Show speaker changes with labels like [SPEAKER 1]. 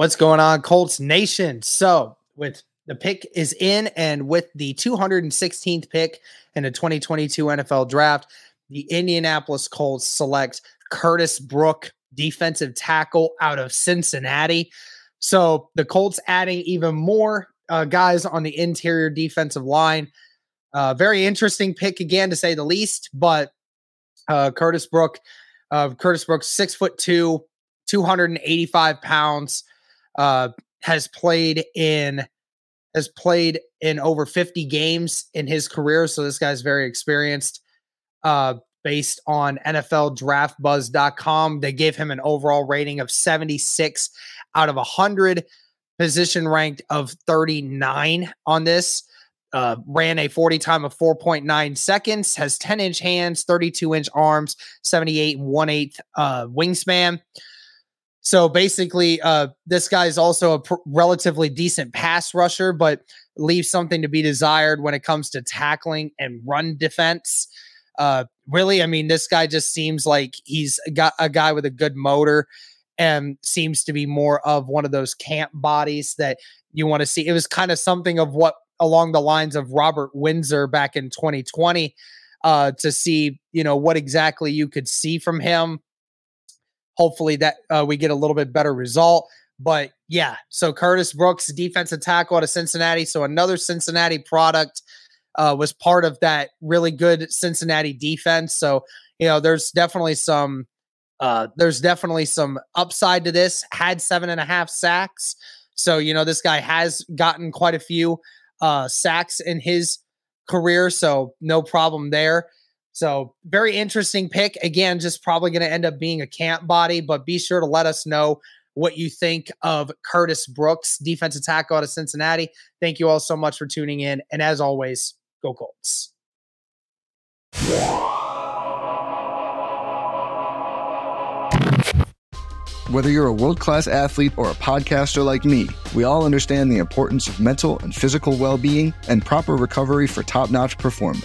[SPEAKER 1] What's going on, Colts Nation? So, with the pick is in, and with the 216th pick in the 2022 NFL Draft, the Indianapolis Colts select Curtis Brook, defensive tackle out of Cincinnati. So, the Colts adding even more uh, guys on the interior defensive line. Uh, very interesting pick again, to say the least. But uh, Curtis Brook, uh, Curtis Brooks, six foot two, 285 pounds uh, has played in has played in over 50 games in his career. So this guy's very experienced. Uh, based on NFLDraftBuzz.com, they gave him an overall rating of 76 out of 100, position ranked of 39 on this. Uh, ran a 40 time of 4.9 seconds, has 10 inch hands, 32 inch arms, 78 and 1 8 uh, wingspan. So basically, uh, this guy is also a pr- relatively decent pass rusher, but leaves something to be desired when it comes to tackling and run defense. Uh, really, I mean, this guy just seems like he's got a guy with a good motor and seems to be more of one of those camp bodies that you want to see. It was kind of something of what along the lines of Robert Windsor back in 2020 uh, to see, you know, what exactly you could see from him hopefully that uh, we get a little bit better result. But yeah, so Curtis Brooks, defensive tackle out of Cincinnati. So another Cincinnati product uh, was part of that really good Cincinnati defense. So you know, there's definitely some uh, there's definitely some upside to this. Had seven and a half sacks. So you know, this guy has gotten quite a few uh, sacks in his career. So no problem there. So, very interesting pick. Again, just probably going to end up being a camp body, but be sure to let us know what you think of Curtis Brooks, defensive tackle out of Cincinnati. Thank you all so much for tuning in. And as always, go Colts.
[SPEAKER 2] Whether you're a world class athlete or a podcaster like me, we all understand the importance of mental and physical well being and proper recovery for top notch performance.